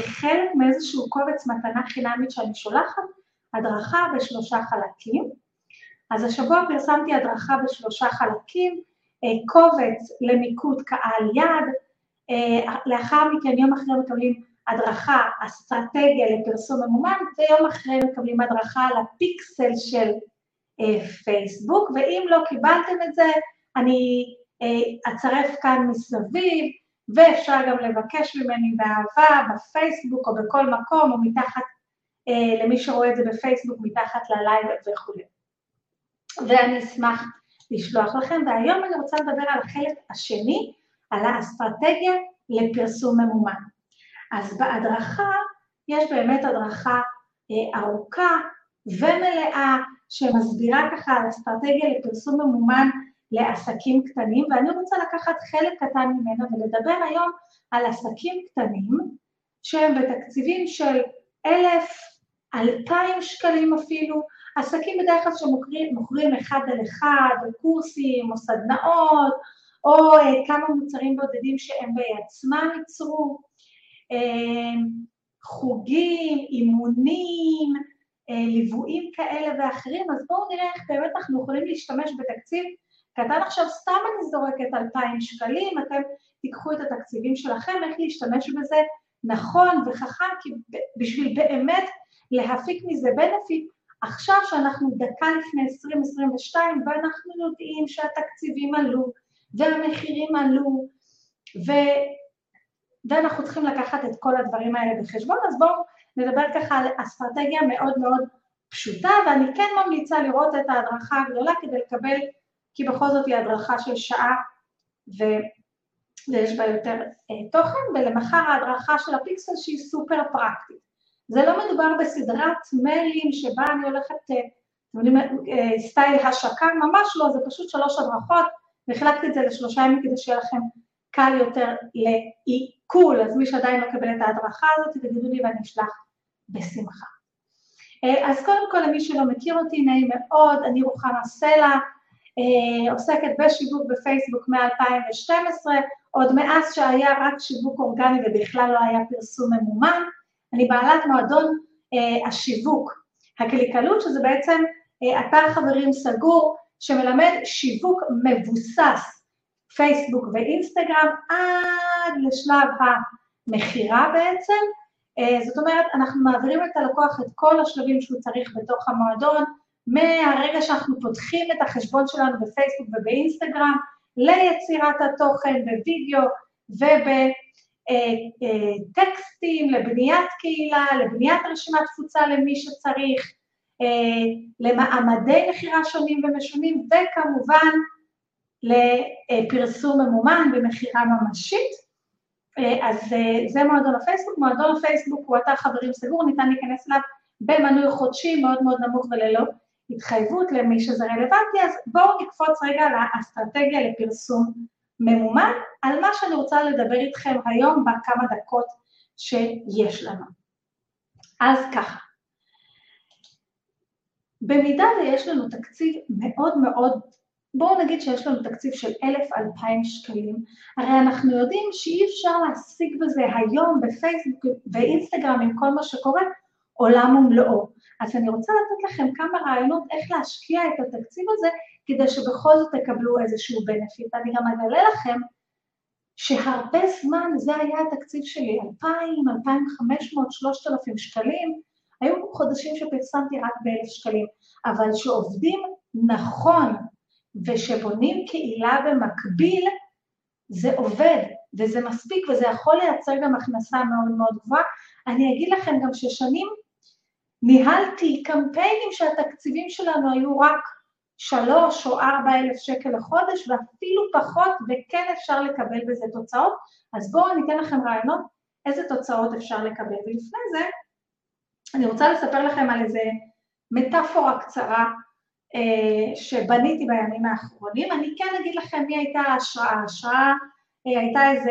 חלק מאיזשהו קובץ מתנה חינמית שאני שולחת, הדרכה בשלושה חלקים. אז השבוע פרסמתי הדרכה בשלושה חלקים, אה, קובץ למיקוד קהל יד, אה, לאחר מכן יום אחרי מקבלים הדרכה, אסטרטגיה לפרסום ממומן, ויום אחרי מקבלים הדרכה על הפיקסל של אה, פייסבוק, ואם לא קיבלתם את זה, אני אצרף כאן מסביב, ואפשר גם לבקש ממני באהבה, בפייסבוק או בכל מקום, או מתחת, למי שרואה את זה בפייסבוק, מתחת ללייב וכולי. ואני אשמח לשלוח לכם, והיום אני רוצה לדבר על החלק השני, על האסטרטגיה לפרסום ממומן. אז בהדרכה יש באמת הדרכה אה, ארוכה ומלאה שמסבירה ככה על אסטרטגיה לפרסום ממומן לעסקים קטנים, ואני רוצה לקחת חלק קטן ממנו ולדבר היום על עסקים קטנים שהם בתקציבים של אלף, אלפיים שקלים אפילו, עסקים בדרך כלל שמוכרים אחד על אחד, או קורסים, או סדנאות, או אה, כמה מוצרים בודדים שהם בעצמם ייצרו, אה, חוגים, אימונים, אה, ליוויים כאלה ואחרים, אז בואו נראה איך באמת אנחנו יכולים להשתמש בתקציב קטן עכשיו, סתם אני זורקת 2,000 שקלים, אתם תיקחו את התקציבים שלכם, איך להשתמש בזה נכון וחכם, כי בשביל באמת להפיק מזה בנפיט, עכשיו שאנחנו דקה לפני 2022 ואנחנו יודעים שהתקציבים עלו והמחירים עלו ו... ואנחנו צריכים לקחת את כל הדברים האלה בחשבון, אז בואו נדבר ככה על אסטרטגיה מאוד מאוד פשוטה, ואני כן ממליצה לראות את ההדרכה הגדולה כדי לקבל, כי בכל זאת היא הדרכה של שעה ו... ויש בה יותר אה, תוכן, ולמחר ההדרכה של הפיקסל שהיא סופר פרקטית. זה לא מדובר בסדרת מיילים שבה אני הולכת, אה, אתם יודעים, אה, סטייל השקה, ממש לא, זה פשוט שלוש הדרכות, והחלקתי את זה לשלושה ימים כדי שיהיה לכם קל יותר לעיכול, אז מי שעדיין לא קיבל את ההדרכה הזאת, תגידו לי ואני אשלח בשמחה. אה, אז קודם כל, למי שלא מכיר אותי, נעים מאוד, אני רוחמה סלע, עוסקת בשיווק בפייסבוק מ-2012, עוד מאז שהיה רק שיווק אורגני ובכלל לא היה פרסום ממומן, אני בעלת מועדון אה, השיווק הקליקלות, שזה בעצם אה, אתר חברים סגור שמלמד שיווק מבוסס פייסבוק ואינסטגרם עד לשלב המכירה בעצם. אה, זאת אומרת, אנחנו מעבירים את הלקוח את כל השלבים שהוא צריך בתוך המועדון, מהרגע שאנחנו פותחים את החשבון שלנו בפייסבוק ובאינסטגרם, ליצירת התוכן בווידאו וב... אה, אה, טקסטים לבניית קהילה, לבניית רשימת תפוצה למי שצריך, אה, למעמדי מכירה שונים ומשונים, וכמובן לפרסום ממומן במכירה ממשית. אז זה מועדון הפייסבוק, מועדון הפייסבוק הוא אתר חברים סגור, ניתן להיכנס אליו במנוי חודשי מאוד מאוד נמוך וללא התחייבות למי שזה רלוונטי, אז בואו נקפוץ רגע לאסטרטגיה לפרסום ממומן על מה שאני רוצה לדבר איתכם היום בכמה דקות שיש לנו. אז ככה, במידה ויש לנו תקציב מאוד מאוד, בואו נגיד שיש לנו תקציב של אלף אלפיים שקלים, הרי אנחנו יודעים שאי אפשר להשיג בזה היום בפייסבוק ואינסטגרם עם כל מה שקורה עולם ומלואו. אז אני רוצה לתת לכם כמה רעיונות איך להשקיע את התקציב הזה כדי שבכל זאת תקבלו איזשהו בנפיט. אני גם אגלה לכם שהרבה זמן זה היה התקציב שלי, 2,000, 2,500, 3,000 שקלים, היו חודשים שפרסמתי רק ב-1,000 שקלים, אבל שעובדים נכון ושבונים קהילה במקביל, זה עובד וזה מספיק וזה יכול לייצר גם הכנסה מאוד מאוד גבוהה. אני אגיד לכם גם ששנים ניהלתי קמפיינים שהתקציבים שלנו היו רק שלוש או ארבע אלף שקל לחודש ואפילו פחות, וכן אפשר לקבל בזה תוצאות. אז בואו אני אתן לכם רעיונות איזה תוצאות אפשר לקבל. ולפני זה, אני רוצה לספר לכם על איזה מטאפורה קצרה אה, שבניתי בימים האחרונים. אני כן אגיד לכם מי הייתה ההשראה. ההשראה אה, הייתה איזה,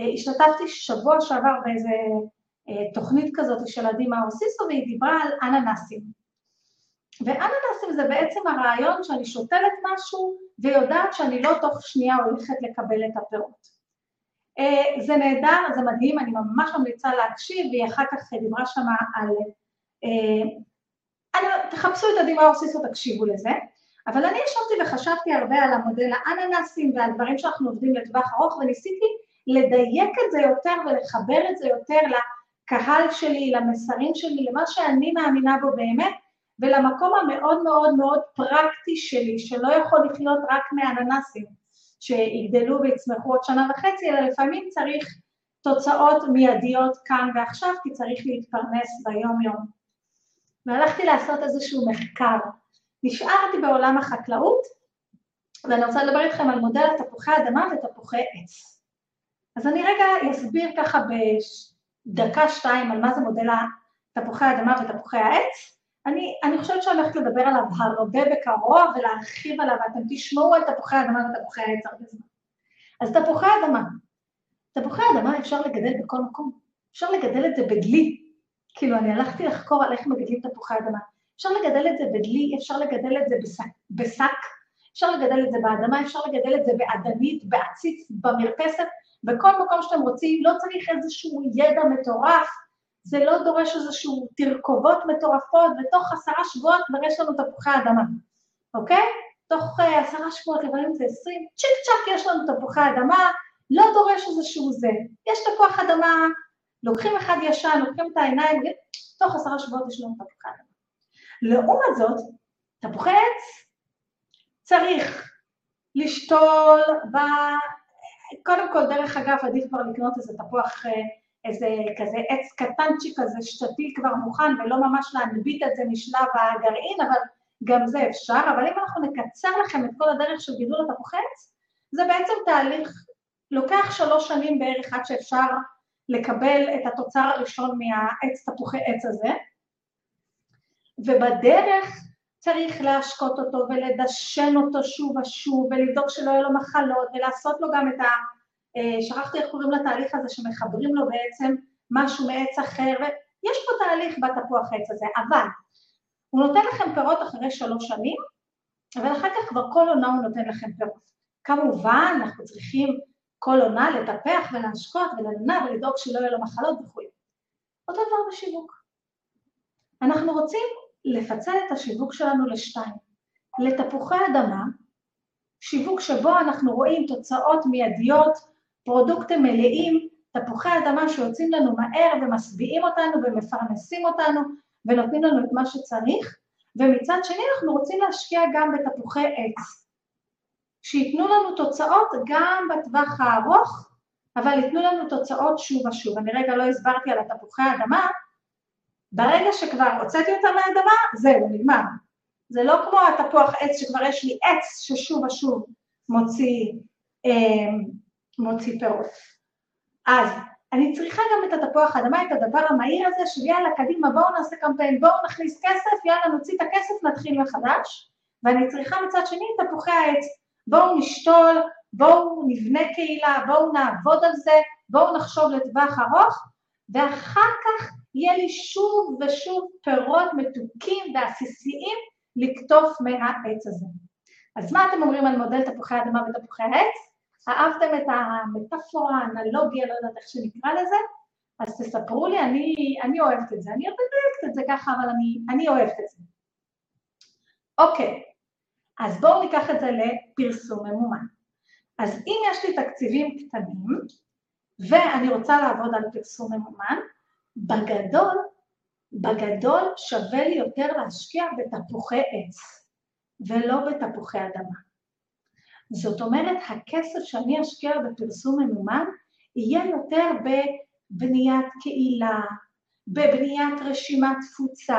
אה, השתתפתי שבוע שעבר באיזה תוכנית כזאת של עדי מאור סיסו, והיא דיברה על אננסים. ואננסים זה בעצם הרעיון שאני שותלת משהו ויודעת שאני לא תוך שנייה הולכת לקבל את הפירות. אה, זה נהדר, זה מדהים, אני ממש ממליצה להקשיב, והיא אחר כך דיברה שמה על... אה, תחפשו את עדי מאור סיסו, תקשיבו לזה. אבל אני ישבתי וחשבתי הרבה על המודל האננסים ועל דברים שאנחנו עובדים לטווח ארוך, וניסיתי לדייק את זה יותר ולחבר את זה יותר לקהל שלי, למסרים שלי, למה שאני מאמינה בו באמת, ולמקום המאוד מאוד מאוד פרקטי שלי, שלא יכול לחיות רק מאננסים שיגדלו ויצמחו עוד שנה וחצי, אלא לפעמים צריך תוצאות מיידיות כאן ועכשיו, כי צריך להתפרנס ביום-יום. והלכתי לעשות איזשהו מחקר. נשארתי בעולם החקלאות, ואני רוצה לדבר איתכם על מודל תפוחי אדמה ותפוחי עץ. אז אני רגע אסביר ככה בדקה-שתיים על מה זה מודל תפוחי האדמה ותפוחי העץ. אני, אני חושבת שאני הולכת לדבר עליו הרבה בקרוב ולהרחיב עליו, ואתם תשמעו על תפוחי האדמה ותפוחי העץ הרבה זמן. אז תפוחי אדמה. תפוחי אדמה אפשר לגדל בכל מקום. אפשר לגדל את זה בדלי. כאילו, אני הלכתי לחקור על איך מגדלים תפוחי אדמה. אפשר לגדל את זה בדלי, אפשר לגדל את זה בשק, אפשר לגדל את זה באדמה, אפשר לגדל את זה באדנית, בעציץ, במרפסת, בכל מקום שאתם רוצים, לא צריך איזשהו ידע מטורף, זה לא דורש איזשהו תרכובות מטורפות, ותוך עשרה שבועות כבר יש לנו תפוחי אדמה, אוקיי? תוך uh, עשרה שבועות, לפעמים זה עשרים, צ'יק צ'אק יש לנו תפוחי אדמה, לא דורש איזשהו זה. יש תפוח אדמה, לוקחים אחד ישן, לוקחים את העיניים, תוך עשרה שבועות יש לנו תפוחי אדמה. לעומת זאת, תפוחי עץ צריך לשתול. קודם כל, דרך אגב, עדיף כבר לקנות איזה תפוח, אה, איזה כזה עץ קטנצ'יק כזה שתתי כבר מוכן, ולא ממש להנביט את זה משלב הגרעין, אבל גם זה אפשר. אבל אם אנחנו נקצר לכם את כל הדרך של גידול התפוחי עץ, זה בעצם תהליך, לוקח שלוש שנים בערך עד שאפשר לקבל את התוצר הראשון מהעץ תפוחי עץ הזה, ובדרך צריך להשקות אותו ולדשן אותו שוב ושוב ולבדוק שלא יהיו לו מחלות ולעשות לו גם את ה... אה, שכחתי איך קוראים לתהליך הזה שמחברים לו בעצם משהו מעץ אחר, ויש פה תהליך בתפוח עץ הזה, אבל הוא נותן לכם פירות אחרי שלוש שנים, אבל אחר כך כבר כל עונה הוא נותן לכם פירות. כמובן, אנחנו צריכים כל עונה לטפח ולהשקות ולנע ולדאוג שלא יהיו לו מחלות וכו'. אותו דבר בשיווק. אנחנו רוצים לפצל את השיווק שלנו לשתיים. לתפוחי אדמה, שיווק שבו אנחנו רואים תוצאות מיידיות, פרודוקטים מלאים, תפוחי אדמה שיוצאים לנו מהר ומשביעים אותנו ומפרנסים אותנו ונותנים לנו את מה שצריך, ומצד שני אנחנו רוצים להשקיע גם בתפוחי עץ, שייתנו לנו תוצאות גם בטווח הארוך, אבל ייתנו לנו תוצאות שוב ושוב. אני רגע לא הסברתי על התפוחי האדמה, ברגע שכבר הוצאתי אותה מהאדמה, זהו, נגמר. זה לא כמו התפוח עץ שכבר יש לי עץ ששוב ושוב מוציא, אה, מוציא פירות. אז אני צריכה גם את התפוח האדמה, את הדבר המהיר הזה של יאללה, קדימה, בואו נעשה קמפיין, בואו נכניס כסף, יאללה, נוציא את הכסף, נתחיל מחדש. ואני צריכה מצד שני את תפוחי העץ. בואו נשתול, בואו נבנה קהילה, בואו נעבוד על זה, בואו נחשוב לטווח ארוך, ואחר כך יהיה לי שוב ושוב פירות מתוקים ועסיסיים לקטוף מהעץ הזה. אז מה אתם אומרים על מודל תפוחי האדמה ותפוחי העץ? אהבתם את המטאפורה, האנלוגיה, לא יודעת איך שנקרא לזה? אז תספרו לי, אני, אני אוהבת את זה. אני אוהבת את זה ככה, אבל אני, אני אוהבת את זה. אוקיי, אז בואו ניקח את זה לפרסום ממומן. אז אם יש לי תקציבים קטנים, ואני רוצה לעבוד על פרסום ממומן, בגדול, בגדול שווה לי יותר להשקיע בתפוחי עץ ולא בתפוחי אדמה. זאת אומרת, הכסף שאני אשקיע בפרסום ממומן יהיה יותר בבניית קהילה, בבניית רשימת תפוצה,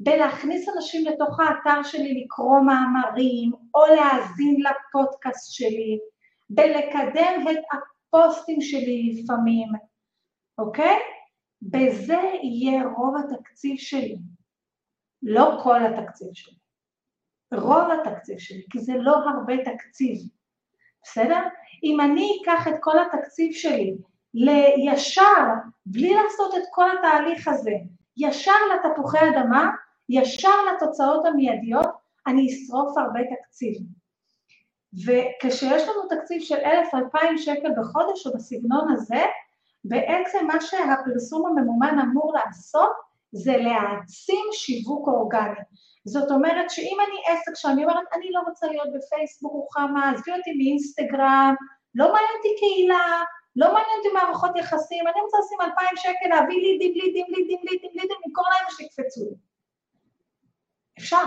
בלהכניס אנשים לתוך האתר שלי לקרוא מאמרים או להאזין לפודקאסט שלי, בלקדם את הפוסטים שלי לפעמים, אוקיי? בזה יהיה רוב התקציב שלי, לא כל התקציב שלי, רוב התקציב שלי, כי זה לא הרבה תקציב, בסדר? אם אני אקח את כל התקציב שלי לישר, בלי לעשות את כל התהליך הזה, ישר לתפוחי אדמה, ישר לתוצאות המיידיות, אני אשרוף הרבה תקציב. וכשיש לנו תקציב של 1,000-2,000 שקל בחודש או בסגנון הזה, בעצם מה שהפרסום הממומן אמור לעשות זה להעצים שיווק אורגני. זאת אומרת שאם אני עסק שאני אומרת, אני לא רוצה להיות בפייסבוק, רוחמה, עזבי אותי מאינסטגרם, לא מעניין אותי קהילה, לא מעניין אותי מערכות יחסים, אני רוצה לשים 2,000 שקל, להביא לידים, לידים, לידים, לידים, לידים, למכור להם ושיקפצו לי. אפשר,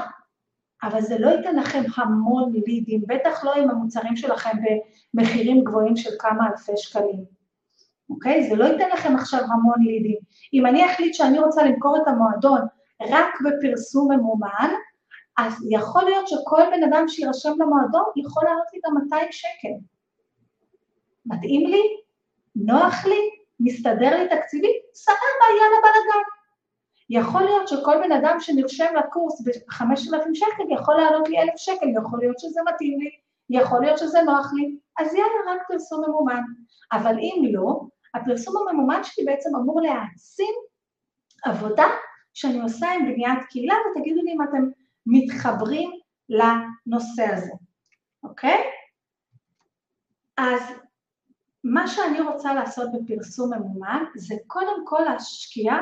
אבל זה לא ייתן לכם המון לידים, בטח לא עם המוצרים שלכם במחירים גבוהים של כמה אלפי שקלים, אוקיי? זה לא ייתן לכם עכשיו המון לידים. אם אני אחליט שאני רוצה למכור את המועדון רק בפרסום ממומן, אז יכול להיות שכל בן אדם שיירשם למועדון יכול לעלות לי גם 200 שקל. מתאים לי? נוח לי? מסתדר לי תקציבית? סבבה, יאללה בלאגן. יכול להיות שכל בן אדם שנרשם לקורס ב-5,000 שקל יכול לעלות לי 1,000 שקל, יכול להיות שזה מתאים לי, יכול להיות שזה נוח לי, אז יאללה, רק פרסום ממומן. אבל אם לא, הפרסום הממומן שלי בעצם אמור להעצים עבודה שאני עושה עם בניית קהילה, ותגידו לי אם אתם מתחברים לנושא הזה, אוקיי? אז מה שאני רוצה לעשות בפרסום ממומן זה קודם כל להשקיע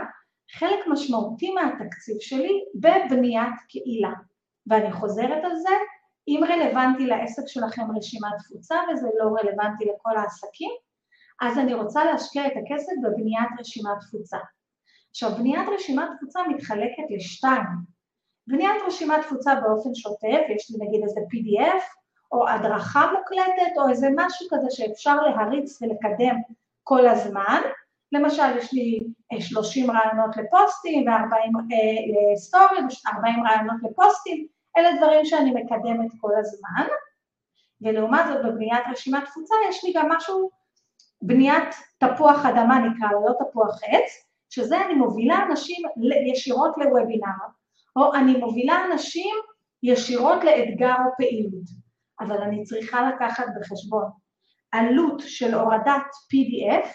חלק משמעותי מהתקציב שלי בבניית קהילה. ואני חוזרת על זה, אם רלוונטי לעסק שלכם רשימת תפוצה וזה לא רלוונטי לכל העסקים, אז אני רוצה להשקיע את הכסף בבניית רשימת תפוצה. עכשיו, בניית רשימת תפוצה מתחלקת לשתיים. בניית רשימת תפוצה באופן שוטף, יש לי נגיד איזה PDF, או הדרכה מוקלטת, או איזה משהו כזה שאפשר להריץ ולקדם כל הזמן, למשל, יש לי 30 אה, רעיונות לפוסטים ו-40 אה, לסטורי ו-40 רעיונות לפוסטים, אלה דברים שאני מקדמת כל הזמן, ולעומת זאת בבניית רשימת תפוצה יש לי גם משהו, בניית תפוח אדמה נקרא לא תפוח עץ, שזה אני מובילה אנשים ישירות לוובינר, או אני מובילה אנשים ישירות לאתגר או פעילות, אבל אני צריכה לקחת בחשבון עלות של הורדת PDF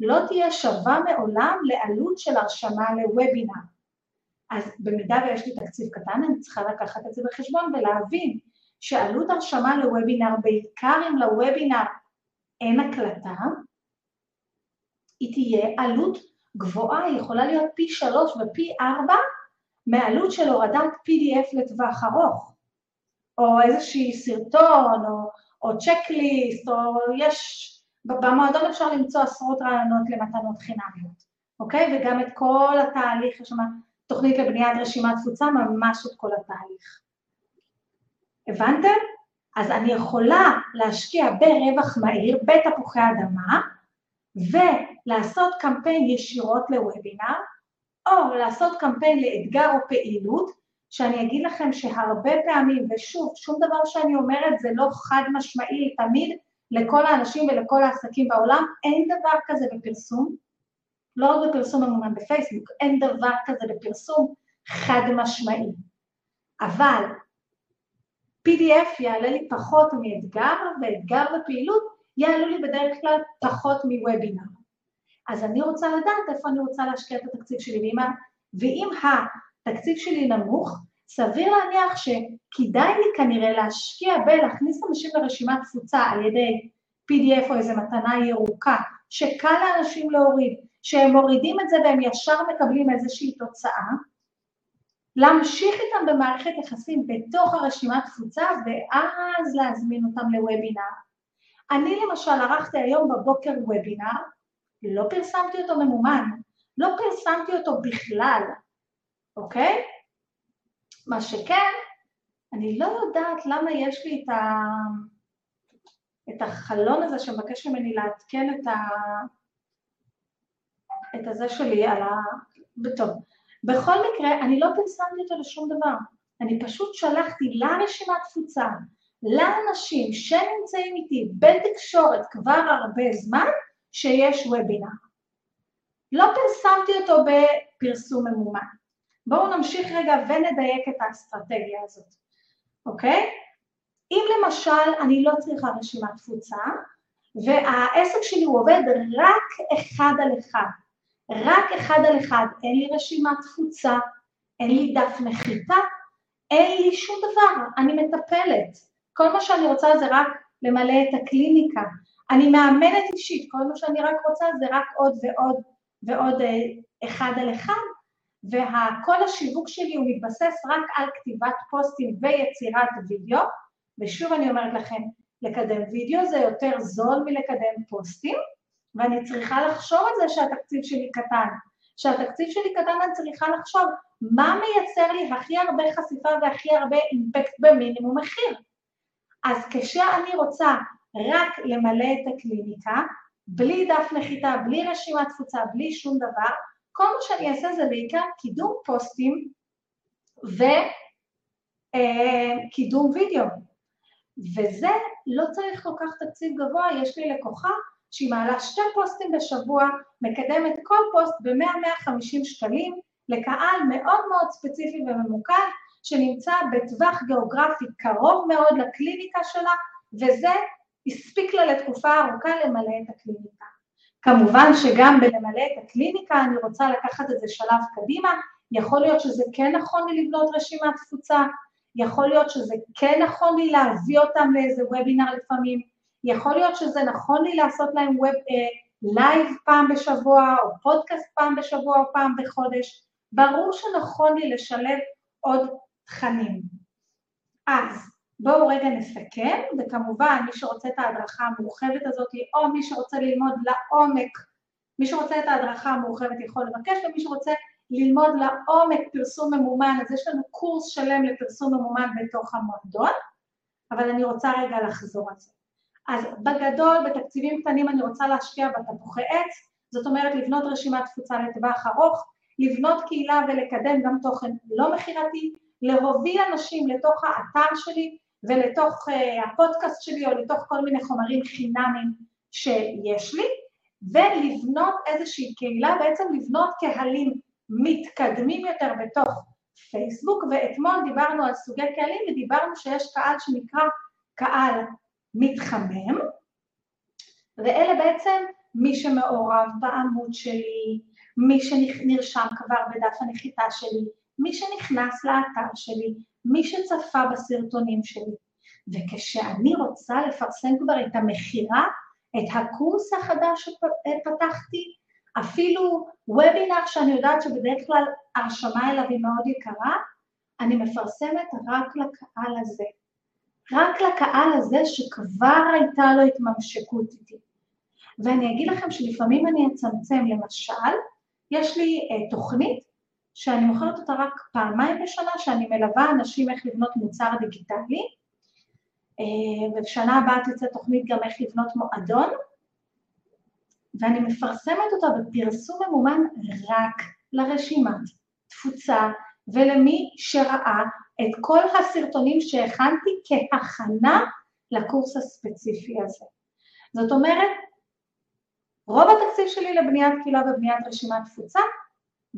לא תהיה שווה מעולם לעלות של הרשמה לוובינר. אז במידה ויש לי תקציב קטן, אני צריכה לקחת את זה בחשבון ולהבין שעלות הרשמה לוובינר, בעיקר אם לוובינר אין הקלטה, היא תהיה עלות גבוהה, היא יכולה להיות פי שלוש ופי ארבע מעלות של הורדת PDF לטווח ארוך, או איזשהי סרטון, או, או צ'קליסט, או יש במועדון אפשר למצוא עשרות רעיונות למתנות חינמיות, אוקיי? וגם את כל התהליך, יש שם תוכנית לבניית רשימת תפוצה, ממש את כל התהליך. הבנתם? אז אני יכולה להשקיע ברווח מהיר, בתפוחי אדמה, ולעשות קמפיין ישירות לוובינר, או לעשות קמפיין לאתגר או פעילות, שאני אגיד לכם שהרבה פעמים, ושוב, שום דבר שאני אומרת זה לא חד משמעי, תמיד לכל האנשים ולכל העסקים בעולם, אין דבר כזה בפרסום, לא רק בפרסום ממומן בפייסבוק, אין דבר כזה בפרסום חד משמעי. אבל PDF יעלה לי פחות מאתגר, ואתגר בפעילות יעלו לי בדרך כלל פחות מוובינר. אז אני רוצה לדעת איפה אני רוצה להשקיע את התקציב שלי, ואם, ואם התקציב שלי נמוך, סביר להניח שכדאי לי כנראה להשקיע בלהכניס אנשים לרשימת תפוצה על ידי PDF או איזה מתנה ירוקה, שקל לאנשים להוריד, שהם מורידים את זה והם ישר מקבלים איזושהי תוצאה, להמשיך איתם במערכת יחסים בתוך הרשימת תפוצה ואז להזמין אותם לוובינר. אני למשל ערכתי היום בבוקר וובינר, לא פרסמתי אותו ממומן, לא פרסמתי אותו בכלל, אוקיי? מה שכן, אני לא יודעת למה יש לי את, ה... את החלון הזה שמבקש ממני לעדכן את, ה... את הזה שלי על ה... טוב, בכל מקרה, אני לא פרסמתי אותו לשום דבר, אני פשוט שלחתי לרשימת תפוצה, לאנשים שנמצאים איתי בתקשורת כבר הרבה זמן, שיש וובינר. לא פרסמתי אותו בפרסום ממומן. בואו נמשיך רגע ונדייק את האסטרטגיה הזאת, אוקיי? אם למשל אני לא צריכה רשימת תפוצה, והעסק שלי הוא עובד רק אחד על אחד, רק אחד על אחד, אין לי רשימת תפוצה, אין לי דף נחיתה, אין לי שום דבר, אני מטפלת. כל מה שאני רוצה זה רק למלא את הקליניקה. אני מאמנת אישית, כל מה שאני רק רוצה זה רק עוד ועוד ועוד אה, אחד על אחד, וכל השיווק שלי הוא מתבסס רק על כתיבת פוסטים ויצירת וידאו, ושוב אני אומרת לכם, לקדם וידאו זה יותר זול מלקדם פוסטים, ואני צריכה לחשוב על זה שהתקציב שלי קטן. כשהתקציב שלי קטן אני צריכה לחשוב מה מייצר לי הכי הרבה חשיפה והכי הרבה אימפקט במינימום מחיר. אז כשאני רוצה רק למלא את הקליניקה, בלי דף נחיתה, בלי רשימת תפוצה, בלי שום דבר, כל מה שאני אעשה זה בעיקר קידום פוסטים וקידום אה, וידאו. וזה לא צריך כל כך תקציב גבוה, יש לי לקוחה שהיא מעלה שתי פוסטים בשבוע, מקדמת כל פוסט ב-100-150 שקלים לקהל מאוד מאוד ספציפי וממוקד, שנמצא בטווח גיאוגרפי קרוב מאוד לקליניקה שלה, וזה הספיק לה לתקופה ארוכה למלא את הקליניקה. כמובן שגם בלמלא את הקליניקה אני רוצה לקחת את זה שלב קדימה, יכול להיות שזה כן נכון לי לבנות רשימת תפוצה, יכול להיות שזה כן נכון לי להביא אותם לאיזה וובינר לפעמים, יכול להיות שזה נכון לי לעשות להם web, אה, live פעם בשבוע, או פודקאסט פעם בשבוע או פעם בחודש, ברור שנכון לי לשלב עוד תכנים. אז בואו רגע נסכם, וכמובן מי שרוצה את ההדרכה המורחבת הזאת, או מי שרוצה ללמוד לעומק, מי שרוצה את ההדרכה המורחבת יכול לבקש, ומי שרוצה ללמוד לעומק פרסום ממומן, אז יש לנו קורס שלם לפרסום ממומן בתוך המועדון, אבל אני רוצה רגע לחזור על זה. אז בגדול, בתקציבים קטנים אני רוצה להשקיע בתפוחי עץ, זאת אומרת לבנות רשימת תפוצה לטווח ארוך, לבנות קהילה ולקדם גם תוכן לא מכירתי, להוביל אנשים לתוך האתר שלי ולתוך uh, הפודקאסט שלי או לתוך כל מיני חומרים חינמיים שיש לי, ולבנות איזושהי קהילה, בעצם לבנות קהלים מתקדמים יותר בתוך פייסבוק, ואתמול דיברנו על סוגי קהלים ודיברנו שיש קהל שנקרא קהל מתחמם, ואלה בעצם מי שמעורב בעמוד שלי, מי שנרשם כבר בדף הנחיתה שלי, מי שנכנס לאתר שלי, מי שצפה בסרטונים שלי. וכשאני רוצה לפרסם כבר את המכירה, את הקורס החדש שפתחתי, אפילו וובינר שאני יודעת שבדרך כלל ההרשמה אליו היא מאוד יקרה, אני מפרסמת רק לקהל הזה. רק לקהל הזה שכבר הייתה לו התממשקות איתי. ואני אגיד לכם שלפעמים אני אצמצם, למשל, יש לי uh, תוכנית שאני מוכרת אותה רק פעמיים בשנה, שאני מלווה אנשים איך לבנות מוצר דיגיטלי, uh, ובשנה הבאה תצא תוכנית גם איך לבנות מועדון, ואני מפרסמת אותה בפרסום ממומן רק לרשימת תפוצה ולמי שראה את כל הסרטונים שהכנתי כהכנה לקורס הספציפי הזה. זאת אומרת, רוב התקציב שלי לבניית קהילה ובניית רשימת תפוצה,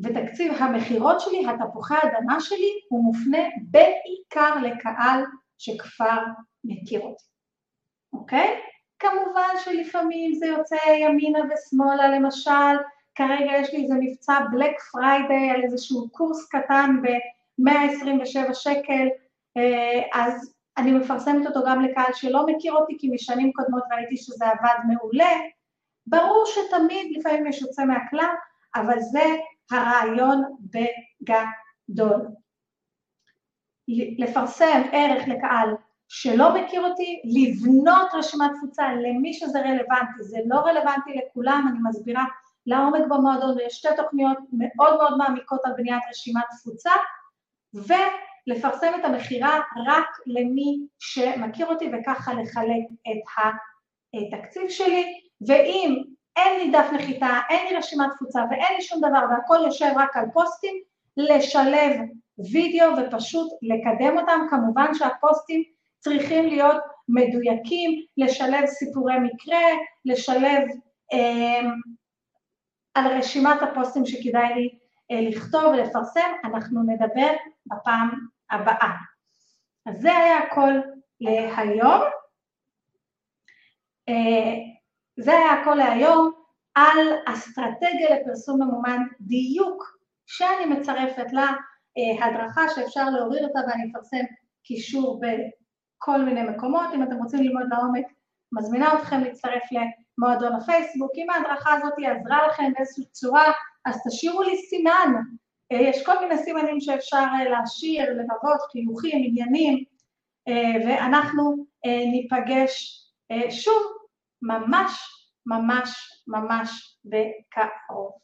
ותקציב המכירות שלי, התפוחי האדמה שלי, הוא מופנה בעיקר לקהל שכבר מכיר אותי, אוקיי? כמובן שלפעמים זה יוצא ימינה ושמאלה, למשל, כרגע יש לי איזה מבצע Black Friday על איזשהו קורס קטן ב-127 שקל, אה, אז אני מפרסמת אותו גם לקהל שלא מכיר אותי, כי משנים קודמות ראיתי שזה עבד מעולה. ברור שתמיד לפעמים יש יוצא מהכלל, אבל זה הרעיון בגדול. לפרסם ערך לקהל שלא מכיר אותי, לבנות רשימת תפוצה למי שזה רלוונטי, זה לא רלוונטי לכולם, אני מסבירה לעומק במועדון, ויש שתי תוכניות מאוד מאוד מעמיקות על בניית רשימת תפוצה, ולפרסם את המכירה רק למי שמכיר אותי, וככה לחלק את התקציב שלי, ואם אין לי דף נחיתה, אין לי רשימת תפוצה ואין לי שום דבר והכל יושב רק על פוסטים, לשלב וידאו ופשוט לקדם אותם, כמובן שהפוסטים צריכים להיות מדויקים, לשלב סיפורי מקרה, לשלב אה, על רשימת הפוסטים שכדאי לי אה, לכתוב ולפרסם, אנחנו נדבר בפעם הבאה. אז זה היה הכל להיום. אה, זה היה הכל להיום על אסטרטגיה לפרסום ממומן דיוק שאני מצרפת להדרכה שאפשר להוריד אותה ואני אפרסם קישור כל מיני מקומות, אם אתם רוצים ללמוד לעומק, מזמינה אתכם להצטרף למועדון הפייסבוק, אם ההדרכה הזאת עזרה לכם באיזושהי צורה, אז תשאירו לי סימן, יש כל מיני סימנים שאפשר להשאיר, לבבות, חיוכים, עניינים, ואנחנו ניפגש שוב ממש ממש ממש בקרוב.